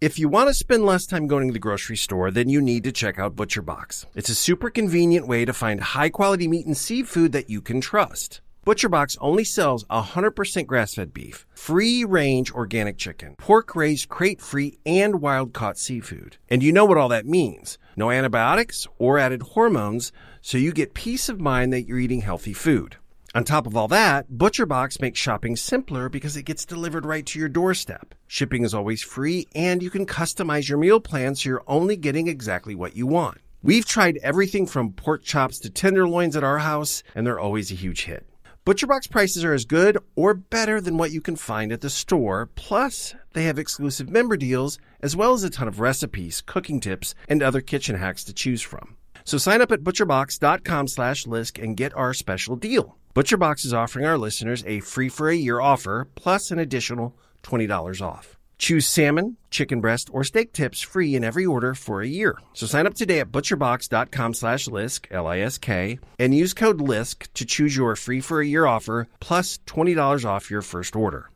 If you want to spend less time going to the grocery store, then you need to check out ButcherBox. It's a super convenient way to find high quality meat and seafood that you can trust. ButcherBox only sells 100% grass-fed beef, free-range organic chicken, pork-raised crate-free and wild-caught seafood. And you know what all that means. No antibiotics or added hormones, so you get peace of mind that you're eating healthy food. On top of all that, ButcherBox makes shopping simpler because it gets delivered right to your doorstep. Shipping is always free and you can customize your meal plan so you're only getting exactly what you want. We've tried everything from pork chops to tenderloins at our house and they're always a huge hit. ButcherBox prices are as good or better than what you can find at the store. Plus, they have exclusive member deals as well as a ton of recipes, cooking tips, and other kitchen hacks to choose from. So sign up at butcherbox.com slash lisk and get our special deal. ButcherBox is offering our listeners a free for a year offer plus an additional $20 off. Choose salmon, chicken breast, or steak tips free in every order for a year. So sign up today at butcherbox.com slash lisk, L-I-S-K, and use code LISK to choose your free for a year offer plus $20 off your first order.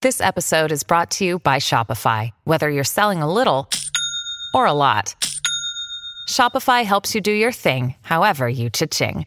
This episode is brought to you by Shopify. Whether you're selling a little or a lot, Shopify helps you do your thing, however you cha-ching.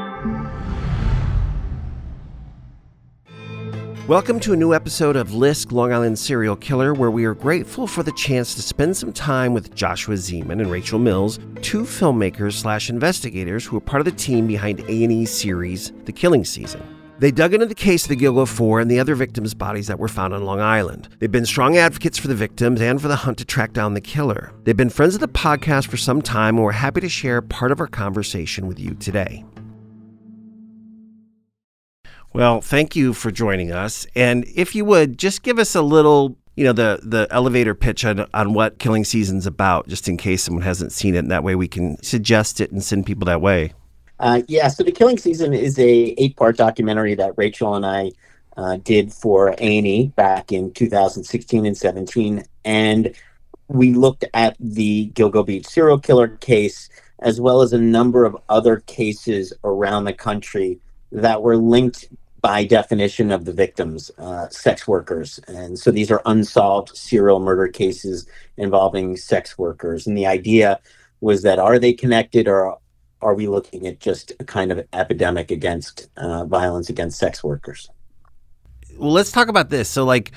Welcome to a new episode of Lisk Long Island Serial Killer, where we are grateful for the chance to spend some time with Joshua Zeman and Rachel Mills, two filmmakers slash investigators who are part of the team behind A&E's series The Killing Season. They dug into the case of the Gilgo Four and the other victims' bodies that were found on Long Island. They've been strong advocates for the victims and for the hunt to track down the killer. They've been friends of the podcast for some time, and we're happy to share part of our conversation with you today. Well, thank you for joining us. And if you would, just give us a little, you know, the the elevator pitch on, on what Killing Season's about, just in case someone hasn't seen it. And that way we can suggest it and send people that way. Uh, yeah, so The Killing Season is a eight-part documentary that Rachel and I uh, did for A&E back in 2016 and 17. And we looked at the Gilgo Beach serial killer case, as well as a number of other cases around the country that were linked by definition of the victims, uh, sex workers. And so these are unsolved serial murder cases involving sex workers. And the idea was that are they connected or are we looking at just a kind of epidemic against uh, violence against sex workers? Well, let's talk about this. So, like,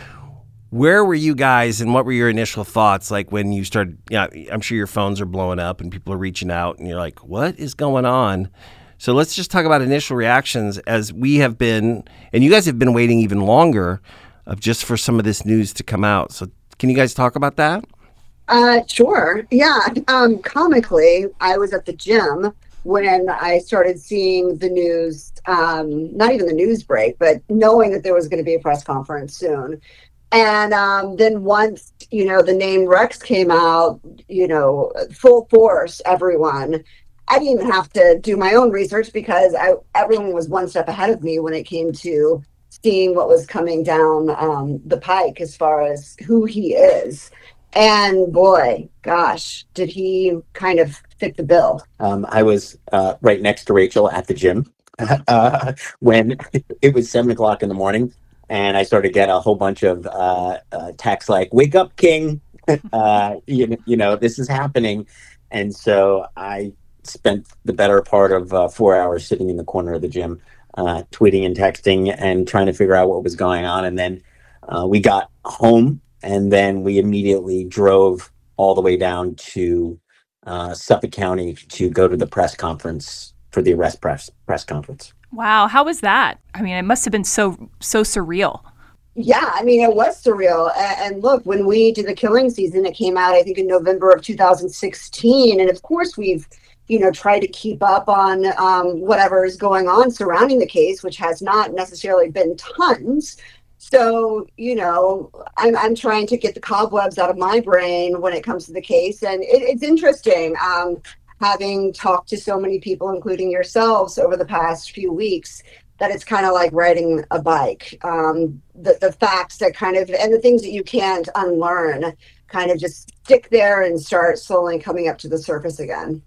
where were you guys and what were your initial thoughts like when you started? Yeah, you know, I'm sure your phones are blowing up and people are reaching out and you're like, what is going on? So let's just talk about initial reactions as we have been, and you guys have been waiting even longer of just for some of this news to come out. So can you guys talk about that? Uh, sure. Yeah. Um, comically, I was at the gym when I started seeing the news, um, not even the news break, but knowing that there was going to be a press conference soon. And um, then once, you know, the name Rex came out, you know, full force, everyone I didn't have to do my own research because I, everyone was one step ahead of me when it came to seeing what was coming down um, the pike as far as who he is. And boy, gosh, did he kind of fit the bill. Um, I was uh, right next to Rachel at the gym uh, when it was seven o'clock in the morning, and I started to get a whole bunch of uh, uh texts like, "Wake up, King! Uh, you, you know this is happening." And so I spent the better part of uh, four hours sitting in the corner of the gym, uh, tweeting and texting and trying to figure out what was going on. And then uh, we got home, and then we immediately drove all the way down to uh, Suffolk County to go to the press conference for the arrest press press conference. Wow, how was that? I mean, it must have been so so surreal. Yeah, I mean, it was surreal. And, look, when we did the killing season, it came out, I think, in November of 2016. And of course, we've you know, try to keep up on um, whatever is going on surrounding the case, which has not necessarily been tons. So, you know, I'm, I'm trying to get the cobwebs out of my brain when it comes to the case. And it, it's interesting um, having talked to so many people, including yourselves, over the past few weeks, that it's kind of like riding a bike. Um, the, the facts that kind of, and the things that you can't unlearn kind of just stick there and start slowly coming up to the surface again.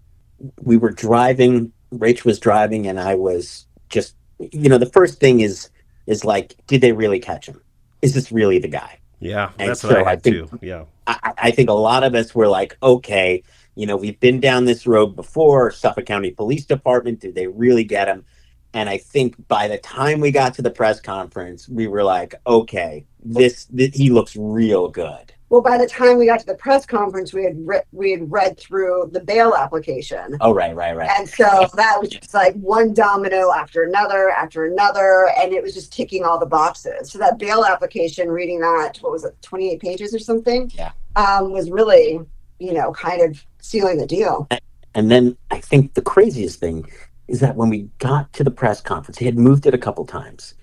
We were driving, Rach was driving, and I was just, you know, the first thing is, is like, did they really catch him? Is this really the guy? Yeah, And that's what so I I had think- too. Yeah. I, I think a lot of us were like, okay, you know, we've been down this road before. Suffolk County Police Department, did they really get him? And I think by the time we got to the press conference, we were like, okay, this, this he looks real good. Well, by the time we got to the press conference, we had re- we had read through the bail application. Oh, right, right, right. And so that was just like one domino after another after another, and it was just ticking all the boxes. So that bail application, reading that, what was it, 28 pages or something? Yeah. Um, was really, you know, kind of sealing the deal. And then I think the craziest thing is that when we got to the press conference, he had moved it a couple times.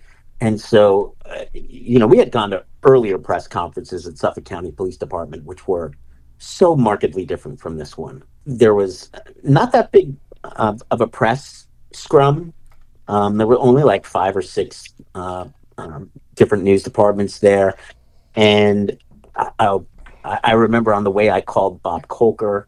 And so, uh, you know, we had gone to earlier press conferences at Suffolk County Police Department, which were so markedly different from this one. There was not that big of, of a press scrum. Um, there were only like five or six uh, um, different news departments there. And I, I, I remember on the way I called Bob Kolker.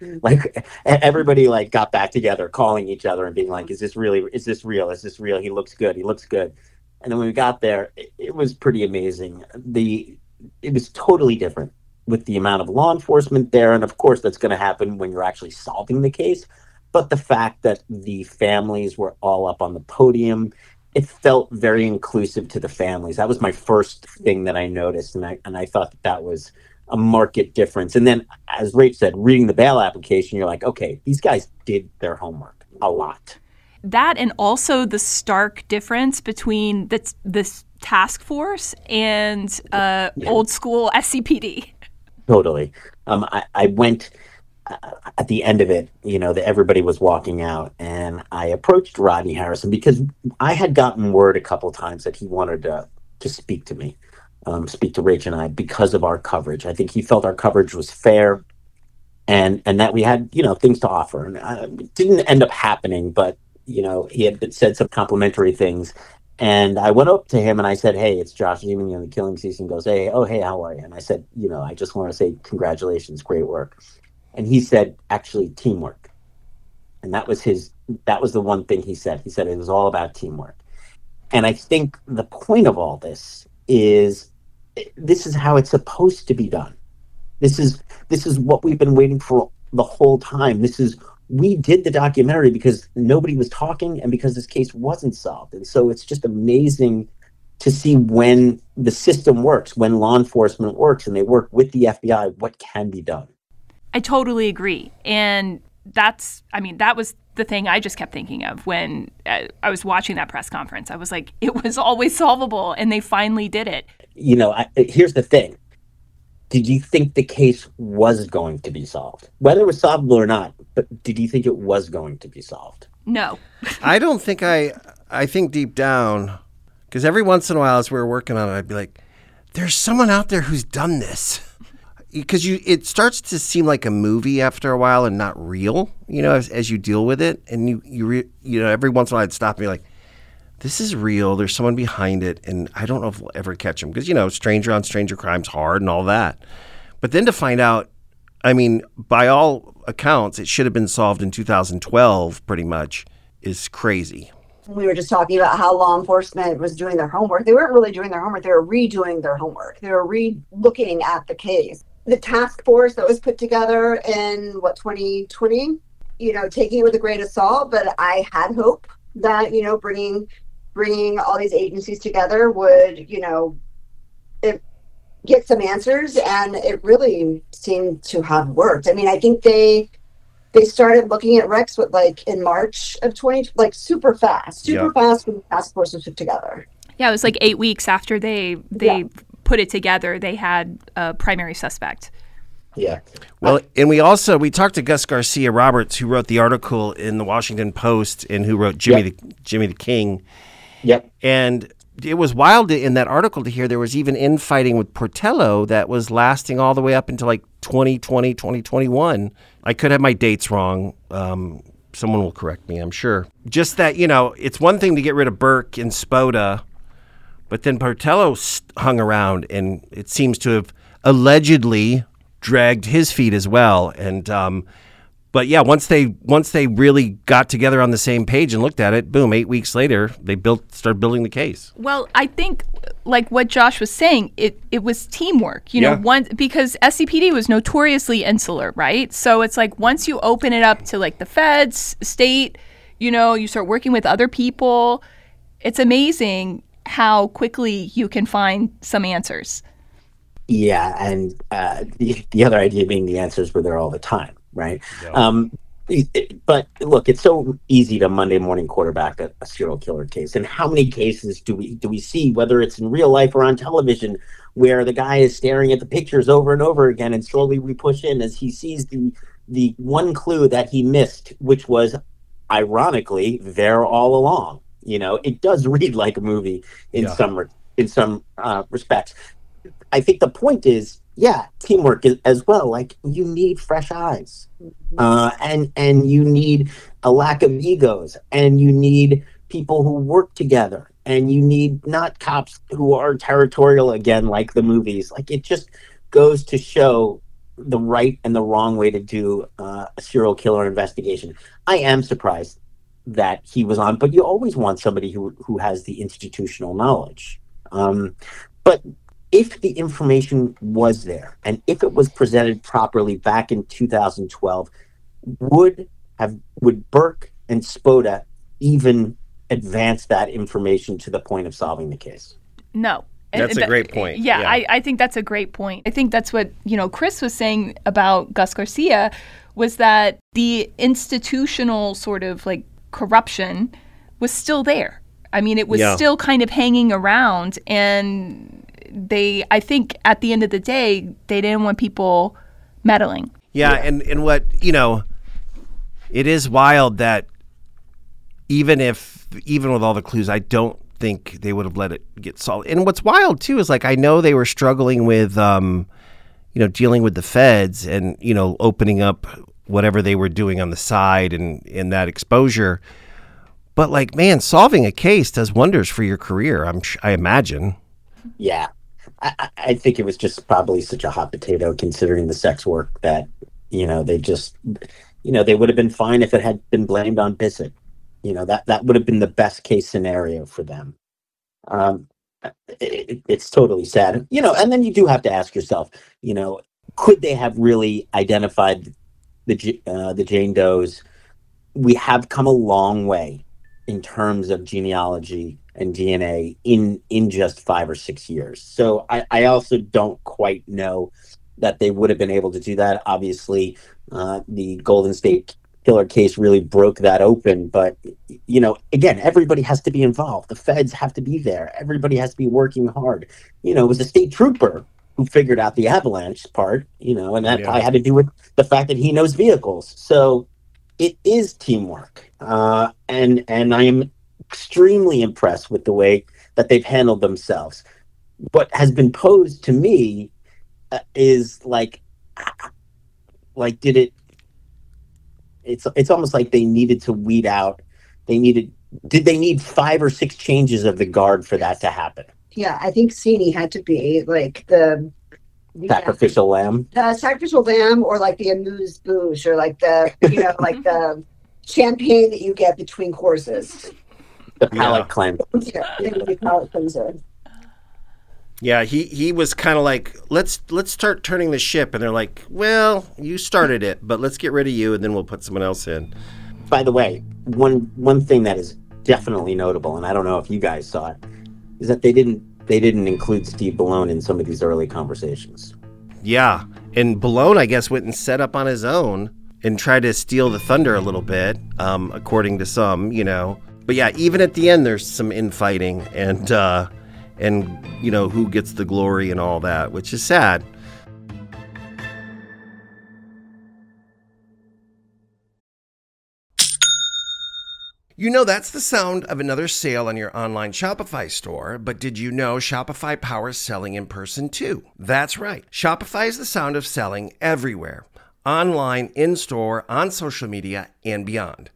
like everybody like got back together calling each other and being like is this really is this real is this real he looks good he looks good and then when we got there it, it was pretty amazing. The it was totally different with the amount of law enforcement there. And of course that's going to happen when you're actually solving the case. But the fact that the families were all up on the podium it felt very inclusive to the families. That was my first thing that i noticed. And i and i thought that that was a market difference. And then, as Rach said, reading the bail application, you're like, okay, these guys did their homework a lot. That and also the stark difference between this, this task force and uh, Yeah. old school SCPD. Totally. Um, I, I went uh, at the end of it, you know, that everybody was walking out, and I approached Rodney Harrison because I had gotten word a couple times that he wanted to to speak to me, um, speak to Rach and I because of our coverage. I think he felt our coverage was fair, and and that we had you know things to offer. And uh, it didn't end up happening, but you know he had said some complimentary things. And I went up to him and I said, "Hey, it's Josh Zeman on the Killing Season." He Goes, "Hey, oh hey, how are you?" And I said, "You know, I just want to say congratulations, great work." And he said, "Actually, teamwork." And that was his. That was the one thing he said. He said it was all about teamwork. And I think the point of all this is, this is how it's supposed to be done. This is this is what we've been waiting for the whole time. This is we did the documentary because nobody was talking and because this case wasn't solved. And so it's just amazing to see when the system works, when law enforcement works and they work with the FBI, what can be done. I totally agree. And that's, I mean, that was the thing I just kept thinking of when uh, I was watching that press conference. I was like, it was always solvable, and they finally did it. You know, I, here's the thing. Did you think the case was going to be solved? Whether it was solvable or not, but did you think it was going to be solved? No. I don't think I. I think deep down, because every once in a while, as we were working on it, I'd be like, "There's someone out there who's done this." Because you, it starts to seem like a movie after a while and not real. You know, as, as you deal with it, and you, you, re, you know, every once in a while, I'd stop and be like, "This is real. There's someone behind it, and I don't know if we'll ever catch him." Because you know, stranger on stranger crimes hard and all that. But then to find out, I mean, by all accounts, it should have been solved in 2012, pretty much, is crazy. we were just talking about how law enforcement was doing their homework. They weren't really doing their homework. They were redoing their homework. They were re-looking at the case. The task force that was put together in what 2020, you know, taking it with a grain of salt. But I had hope that you know bringing bringing all these agencies together would you know it, get some answers, and it really seemed to have worked. I mean, I think they they started looking at Rex with like in March of 20, like super fast, super Yeah. fast when the task force was put together. Yeah, it was like eight weeks after they they Yeah. put it together. They had a primary suspect. Yeah. Well, and we also we talked to Gus Garcia Roberts, who wrote the article in the Washington Post and who wrote Jimmy Yeah. the Jimmy the King, Yep. and it was wild in that article to hear there was even infighting with Portello that was lasting all the way up until like 2020, 2021 I could have my dates wrong. Um, someone will correct me, I'm sure. Just that, you know, it's one thing to get rid of Burke and Spota, but then Portillo hung around and it seems to have allegedly dragged his feet as well. And, um, but yeah, once they once they really got together on the same page and looked at it, boom! Eight weeks later, they built started building the case. Well, I think like what Josh was saying, it it was teamwork. You know, Yeah. one because SCPD was notoriously insular, right? So it's like once you open it up to like the feds, state, you know, you start working with other people. It's amazing how quickly you can find some answers. Yeah, and uh, the the other idea being the answers were there all the time, right? Um, it- it- but look, it's so easy to Monday morning quarterback a, a serial killer case, and how many cases do we do we see, whether it's in real life or on television, where the guy is staring at the pictures over and over again, and slowly we push in as he sees the the one clue that he missed, which was ironically there all along. You know, it does read like a movie in Yeah. some in some uh, respects. I think the point is, yeah, teamwork as well. Like you need fresh eyes, uh, and and you need a lack of egos, and you need people who work together, and you need not cops who are territorial again, like the movies. Like it just goes to show the right and the wrong way to do uh, a serial killer investigation. I am surprised that he was on, but you always want somebody who who has the institutional knowledge. Um, but if the information was there and if it was presented properly back in 2012, would have would Burke and Spota even advance that information to the point of solving the case? No. That's a great point. Yeah, Yeah. I, I think that's a great point. I think that's what, you know, Chris was saying about Gus Garcia was that the institutional sort of like corruption was still there. I mean, it was Yeah. still kind of hanging around and they I think at the end of the day, they didn't want people meddling. Yeah, and and what you know, it is wild that even if even with all the clues, I don't think they would have let it get solved. And what's wild too is like I know they were struggling with, um, you know, dealing with the feds and you know opening up whatever they were doing on the side and in that exposure. But like, man, solving a case does wonders for your career. I'm sh- I imagine. Yeah. I, I- think it was just probably such a hot potato considering the sex work that, you know, they just, you know, they would have been fine if it had been blamed on Bissett. You know, that, that would have been the best case scenario for them. Um, it- it's totally sad. You know, and then you do have to ask yourself, you know, could they have really identified the, uh, the Jane Does? We have come a long way in terms of genealogy and DNA in in just five or six years. So I, I also don't quite know that they would have been able to do that. Obviously, uh, the Golden State Killer case really broke that open. But you know, again, everybody has to be involved. The feds have to be there. Everybody has to be working hard. You know, it was a state trooper who figured out the avalanche part. You know, and that Yeah. probably had to do with the fact that he knows vehicles. So it is teamwork, uh, and and I am extremely impressed with the way that they've handled themselves. What has been posed to me uh, is like, like did it? It's it's almost like they needed to weed out. They needed. Did they need five or six changes of the guard for that to happen? Yeah, I think Sini had to be like the the, Sacrificial lamb. the sacrificial lamb or like the amuse bouche or like the you know like the champagne that you get between courses. The palate. Yeah, palate cleanser. Yeah, he he was kind of like, let's let's start turning the ship, and they're like, well, you started it, but let's get rid of you, and then we'll put someone else in. By the way, one one thing that is definitely notable, and I don't know if you guys saw it, is that they didn't they didn't include Steve Bellone in some of these early conversations. Yeah, and Bellone, I guess, went and set up on his own and tried to steal the thunder a little bit, um, according to some, you know. But yeah, even at the end, there's some infighting and uh, and you know who gets the glory and all that, which is sad. You know, that's the sound of another sale on your online Shopify store, but did you know Shopify powers selling in person too? That's right. Shopify is the sound of selling everywhere online, in store, on social media, and beyond.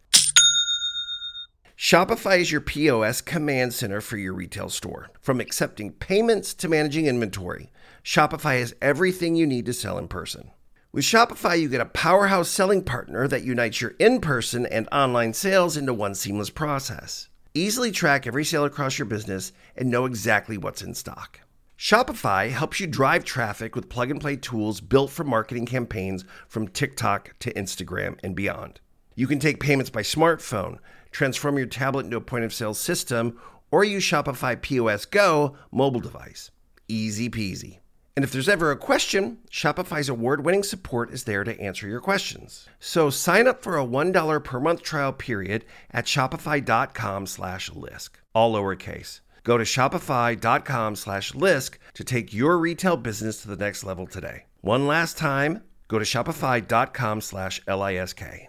Shopify is your POS command center for your retail store. From accepting payments to managing inventory, Shopify has everything you need to sell in person. With Shopify, you get a powerhouse selling partner that unites your in person and online sales into one seamless process. Easily track every sale across your business and know exactly what's in stock. Shopify helps you drive traffic with plug and play tools built for marketing campaigns from TikTok to Instagram and beyond. You can take payments by smartphone, transform your tablet into a point of sale system, or use Shopify POS Go mobile device. Easy peasy. And if there's ever a question, Shopify's award-winning support is there to answer your questions. So sign up for a $1 per month trial period at shopify.com slash lisk, all lowercase. Go to shopify.com slash lisk to take your retail business to the next level today. One last time, go to shopify.com slash L-I-S-K.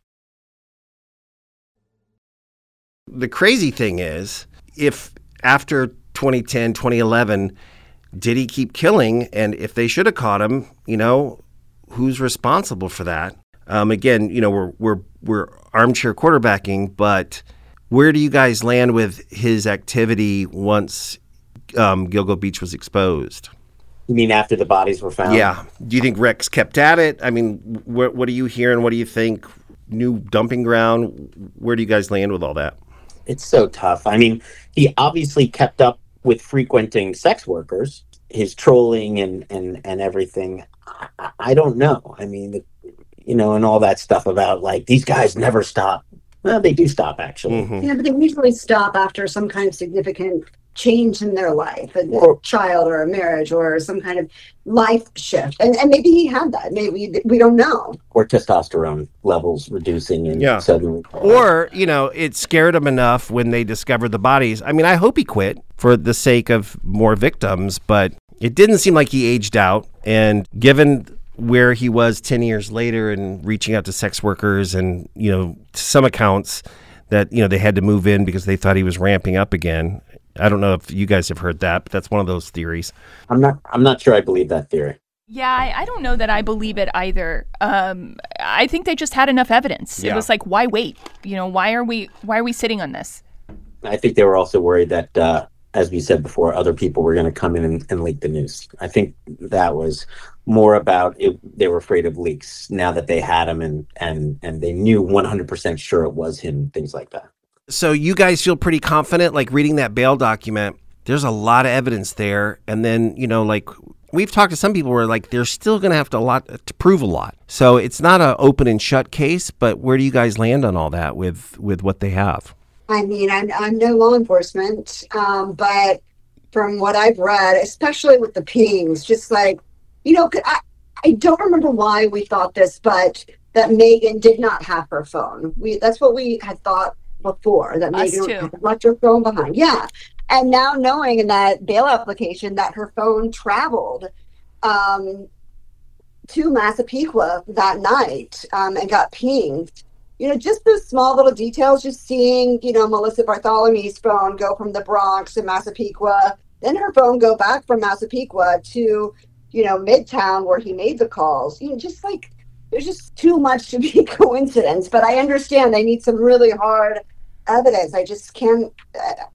The crazy thing is, if after 2010, 2011, did he keep killing? And if they should have caught him, you know, who's responsible for that? Um, again, you know, we're we're we're armchair quarterbacking, but where do you guys land with his activity once um, Gilgo Beach was exposed? You mean after the bodies were found? Yeah. Do you think Rex kept at it? I mean, what what are you hearing? What do you think? New dumping ground? Where do you guys land with all that? It's so tough. I mean, he obviously kept up with frequenting sex workers, his trolling and and and everything. I, I don't know. I mean, you know, and all that stuff about like these guys never stop. Well, they do stop actually. Mm-hmm. Yeah, but they usually stop after some kind of significant change in their life, a Or- child or a marriage or some kind of life shift. And, and maybe he had that. Maybe we don't know. Or testosterone levels reducing and Yeah. suddenly. Or, you know, it scared him enough when they discovered the bodies. I mean, I hope he quit for the sake of more victims, but it didn't seem like he aged out. And given where he was 10 years later and reaching out to sex workers and, you know, to some accounts that, you know, they had to move in because they thought he was ramping up again. I don't know if you guys have heard that, but that's one of those theories. I'm not. I'm not sure. I believe that theory. Yeah, I, I don't know that I believe it either. Um, I think they just had enough evidence. Yeah. It was like, why wait? You know, why are we why are we sitting on this? I think they were also worried that, uh, as we said before, other people were going to come in and, and leak the news. I think that was more about it. They were afraid of leaks now that they had him and and and they knew 100% sure it was him. Things like that. So you guys feel pretty confident, like reading that bail document. There's a lot of evidence there, and then you know, like we've talked to some people where like they're still going to have to a lot to prove a lot. So it's not an open and shut case. But where do you guys land on all that with with what they have? I mean, I'm, I'm no law enforcement, um, but from what I've read, especially with the pings, just like, you know, I, I don't remember why we thought this, but that Megan did not have her phone. We That's what we had thought before, that Us Megan too. had left her phone behind. Yeah. And now knowing in that bail application that her phone traveled um, to Massapequa that night um, and got pinged you know, just those small little details, just seeing, you know, Melissa Barthelemy's phone go from the Bronx to Massapequa, then her phone go back from Massapequa to, you know, Midtown where he made the calls. You know, just like there's just too much to be coincidence. But I understand they need some really hard evidence. I just can't.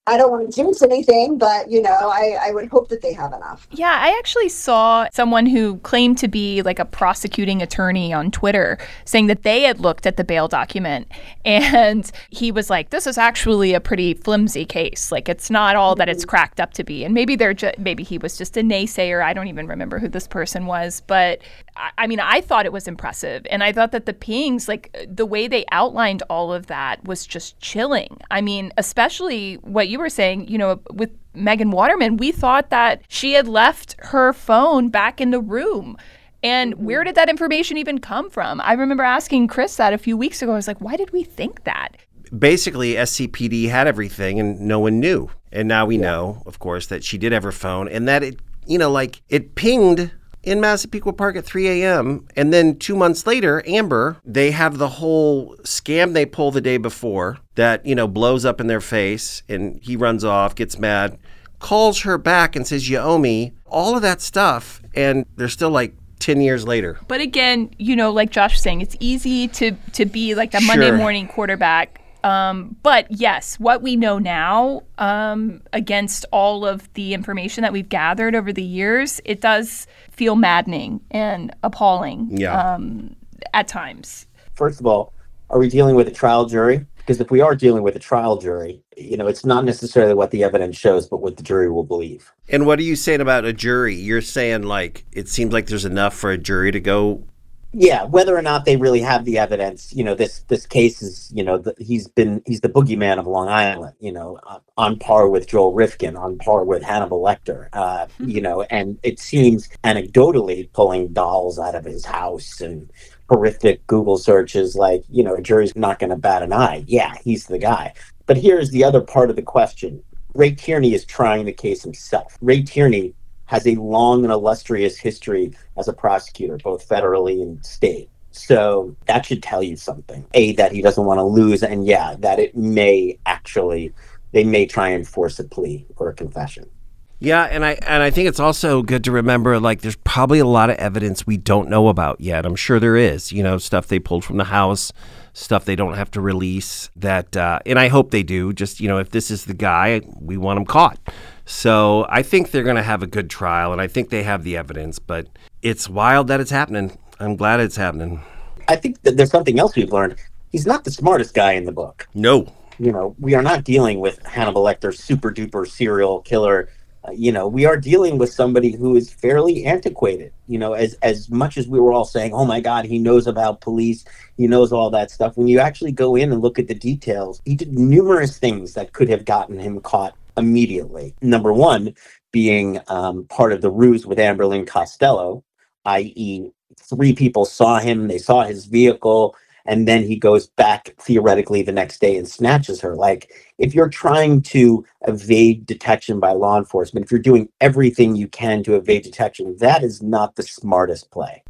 I don't want to jinx anything, but you know, I, I would hope that they have enough. Yeah, I actually saw someone who claimed to be like a prosecuting attorney on Twitter saying that they had looked at the bail document and he was like, "This is actually a pretty flimsy case. Like, it's not all that it's Mm-hmm. cracked up to be." And maybe they're ju- maybe he was just a naysayer. I don't even remember who this person was, but I, I mean, I thought it was impressive, and I thought that the pings, like the way they outlined all of that, was just chilling. I mean, especially what you were saying, you know, with Megan Waterman, we thought that she had left her phone back in the room. And mm-hmm. where did that information even come from? I remember asking Chris that a few weeks ago. I was like, why did we think that? Basically, SCPD had everything and no one knew. And now we know, of course, that she did have her phone and that it, you know, like it pinged in Massapequa Park at 3 a.m. And then two months later, Amber, they have the whole scam they pull the day before that, you know, blows up in their face and he runs off, gets mad, calls her back and says, You owe me, all of that stuff. And they're still like 10 years later. But again, you know, like Josh was saying, it's easy to to be like a Monday morning quarterback. Um, but yes, what we know now, um, against all of the information that we've gathered over the years, it does feel maddening and appalling Yeah. um, at times. First of all, are we dealing with a trial jury? Because if we are dealing with a trial jury, you know, it's not necessarily what the evidence shows, but what the jury will believe. And what are you saying about a jury? You're saying like it seems like there's enough for a jury to go. Yeah, whether or not they really have the evidence, you know, this this case is, you know, the, he's been he's the boogeyman of Long Island, you know, uh, on par with Joel Rifkin, on par with Hannibal Lecter, uh, you know, and it seems anecdotally pulling dolls out of his house and horrific Google searches, like, you know, a jury's not going to bat an eye. Yeah, he's the guy. But here's the other part of the question: Ray Tierney is trying the case himself. Ray Tierney has a long and illustrious history as a prosecutor, both federally and state. So that should tell you something. A, that he doesn't want to lose, and yeah, that it may actually, they may try and force a plea or a confession. Yeah, and I and I think it's also good to remember like there's probably a lot of evidence we don't know about yet. I'm sure there is, you know, stuff they pulled from the house, stuff they don't have to release that uh, and I hope they do. Just, you know, if this is the guy, we want him caught. So, I think they're going to have a good trial and I think they have the evidence, but it's wild that it's happening. I'm glad it's happening. I think that there's something else we've learned. He's not the smartest guy in the book. No. You know, we are not dealing with Hannibal Lecter, super duper serial killer. Uh, you know, we are dealing with somebody who is fairly antiquated. You know, as as much as we were all saying, "Oh my God, he knows about police, he knows all that stuff." When you actually go in and look at the details, he did numerous things that could have gotten him caught immediately. Number one, being um, part of the ruse with Amber Lynn Costello, i.e., three people saw him, they saw his vehicle, and then he goes back theoretically the next day and snatches her. Like, if you're trying to evade detection by law enforcement, if you're doing everything you can to evade detection, that is not the smartest play.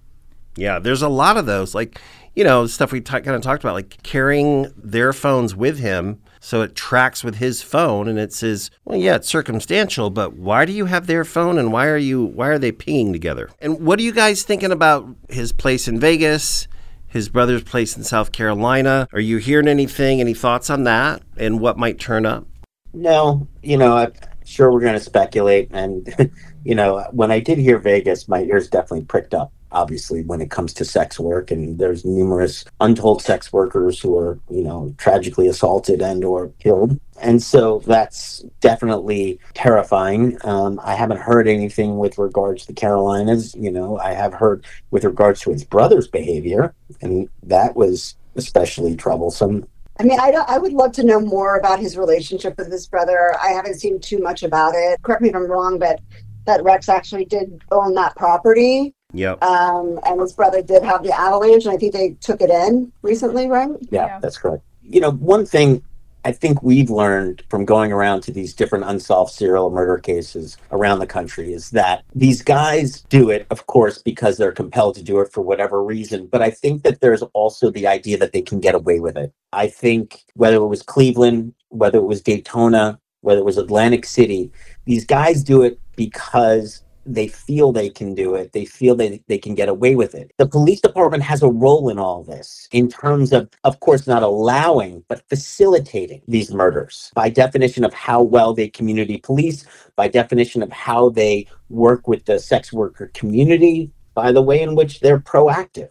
Yeah, there's a lot of those, like you know, stuff we t- kind of talked about, like carrying their phones with him so it tracks with his phone, and it says, well, yeah, it's circumstantial, but why do you have their phone, and why are you, why are they pinging together? And what are you guys thinking about his place in Vegas? His brother's place in South Carolina. Are you hearing anything? Any thoughts on that and what might turn up? No, you know, I'm sure we're going to speculate. And, you know, when I did hear Vegas, my ears definitely pricked up, obviously, when it comes to sex work. And there's numerous untold sex workers who are, you know, tragically assaulted and or killed. And so that's definitely terrifying. Um, I haven't heard anything with regards to the Carolinas. You know, I have heard with regards to his brother's behavior, and that was especially troublesome. I mean, I, I would love to know more about his relationship with his brother. I haven't seen too much about it. Correct me if I'm wrong, but that Rex actually did own that property. Yep. Um, and his brother did have the avalanche, and I think they took it in recently, right? Yeah, Yeah. that's correct. You know, one thing I think we've learned from going around to these different unsolved serial murder cases around the country is that these guys do it, of course, because they're compelled to do it for whatever reason. But I think that there's also the idea that they can get away with it. I think whether it was Cleveland, whether it was Daytona, whether it was Atlantic City, these guys do it because they feel they can do it. They feel that they can get away with it. The police department has a role in all this in terms of, of course, not allowing, but facilitating these murders by definition of how well they community police, by definition of how they work with the sex worker community, by the way in which they're proactive.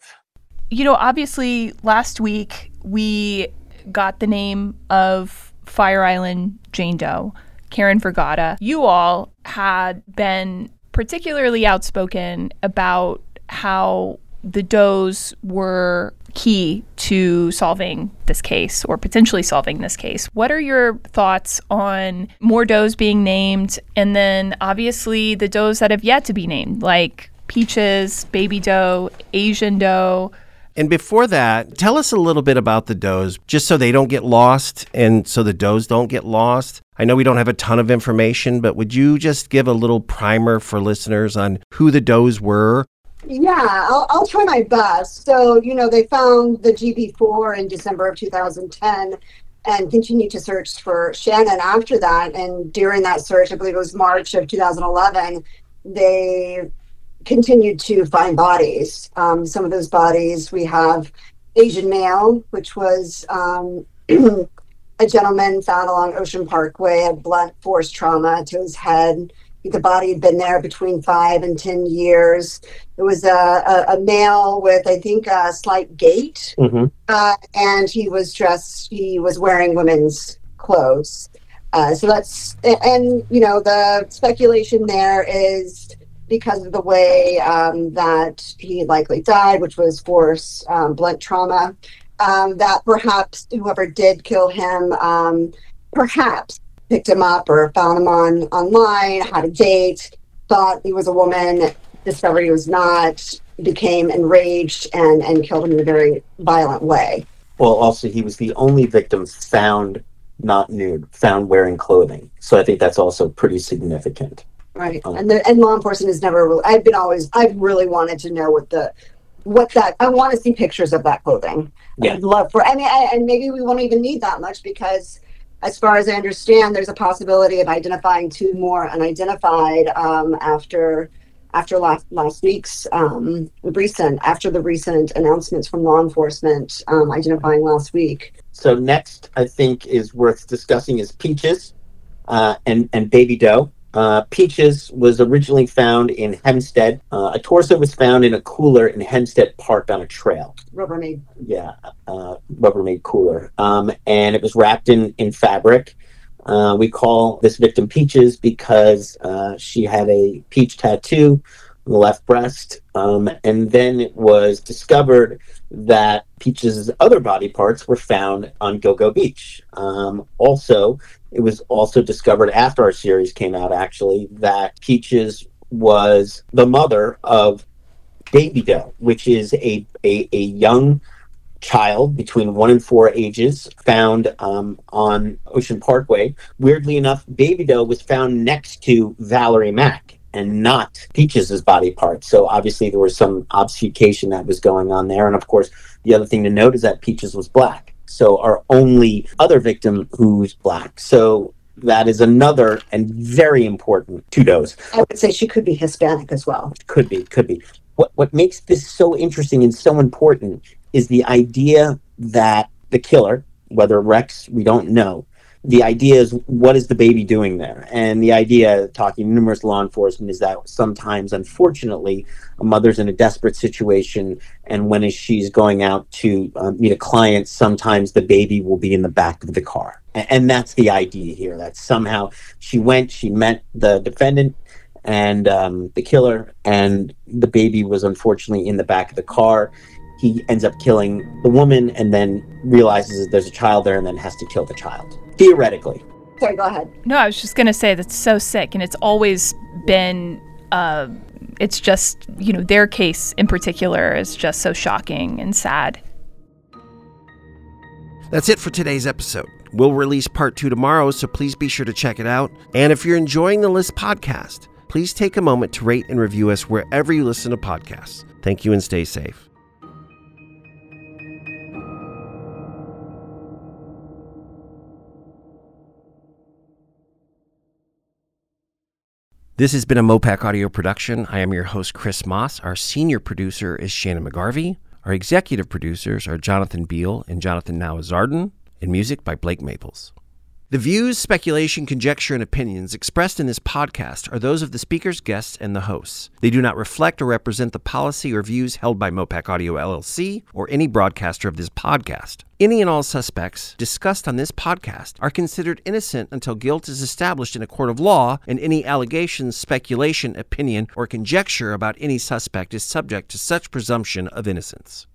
You know, obviously, last week we got the name of Fire Island Jane Doe, Karen Vergata. You all had been particularly outspoken about how the does were key to solving this case or potentially solving this case. What are your thoughts on more does being named and then obviously the does that have yet to be named, like Peaches, Baby Doe, Asian Doe? And before that, tell us a little bit about the does, just so they don't get lost and so the does don't get lost. I know we don't have a ton of information, but would you just give a little primer for listeners on who the does were? Yeah, I'll, I'll try my best. So, you know, they found the GB4 in December of 2010 and continued to search for Shannon after that. And during that search, I believe it was March of 2011, they continued to find bodies. Um, some of those bodies we have Asian male, which was um, a gentleman found along Ocean Parkway, had blunt force trauma to his head. The body had been there between five and 10 years. It was a, a, a male with, I think, a slight gait. Mm-hmm. Uh, and he was dressed, he was wearing women's clothes. Uh, so that's, and, you know, the speculation there is because of the way um, that he likely died, which was force um, blunt trauma, um, that perhaps whoever did kill him, um, perhaps picked him up or found him on online, had a date, thought he was a woman, discovered he was not, became enraged and and killed him in a very violent way. Well, also, he was the only victim found not nude, found wearing clothing. So I think that's also pretty significant. Right. Oh. And the and law enforcement has never really I've been always I've really wanted to know what the what that I want to see pictures of that clothing. Yeah. I'd love for I mean I, and maybe we won't even need that much because as far as I understand there's a possibility of identifying two more unidentified um, after after last last week's um, recent after the recent announcements from law enforcement um, identifying last week. So next, I think is worth discussing is Peaches uh, and and Baby Doe. Uh, Peaches was originally found in Hempstead. Uh, a torso was found in a cooler in Hempstead Park on a trail. Rubbermaid. Yeah, uh, Rubbermaid cooler, um, and it was wrapped in in fabric. Uh, we call this victim Peaches because uh, she had a peach tattoo the left breast, um, and then it was discovered that Peaches' other body parts were found on Gilgo Beach. Um, also, it was also discovered after our series came out, actually, that Peaches was the mother of Baby Doe, which is a, a, a young child between one and four ages found um, on Ocean Parkway. Weirdly enough, Baby Doe was found next to Valerie Mack and not Peaches' body parts. So obviously there was some obfuscation that was going on there. And of course, the other thing to note is that Peaches was black. So our only other victim who's black. So that is another and very important two dose. I would say she could be Hispanic as well. Could be, could be. What what makes this so interesting and so important is the idea that the killer, whether Rex, we don't know. The idea is what is the baby doing there? And the idea, talking to numerous law enforcement, is that sometimes, unfortunately, a mother's in a desperate situation, and when she's going out to um, meet a client, sometimes the baby will be in the back of the car. And that's the idea here. That somehow she went, she met the defendant, and um, the killer, and the baby was unfortunately in the back of the car. He ends up killing the woman and then realizes that there's a child there and then has to kill the child. Theoretically. Sorry, go ahead. No, I was just gonna say that's so sick, and it's always been. Uh, it's just you know their case in particular is just so shocking and sad. That's it for today's episode. We'll release part two tomorrow, so please be sure to check it out. And if you're enjoying the Lisk podcast, please take a moment to rate and review us wherever you listen to podcasts. Thank you and stay safe. This has been a Mopac Audio production. I am your host, Chris Mass. Our senior producer is Shannon McGarvey. Our executive producers are Jonathan Beal and Jonathan Nawazardin, and music by Blake Maples. The views, speculation, conjecture, and opinions expressed in this podcast are those of the speakers, guests, and the hosts. They do not reflect or represent the policy or views held by Mopac Audio LLC or any broadcaster of this podcast. Any and all suspects discussed on this podcast are considered innocent until guilt is established in a court of law, and any allegations, speculation, opinion, or conjecture about any suspect is subject to such presumption of innocence.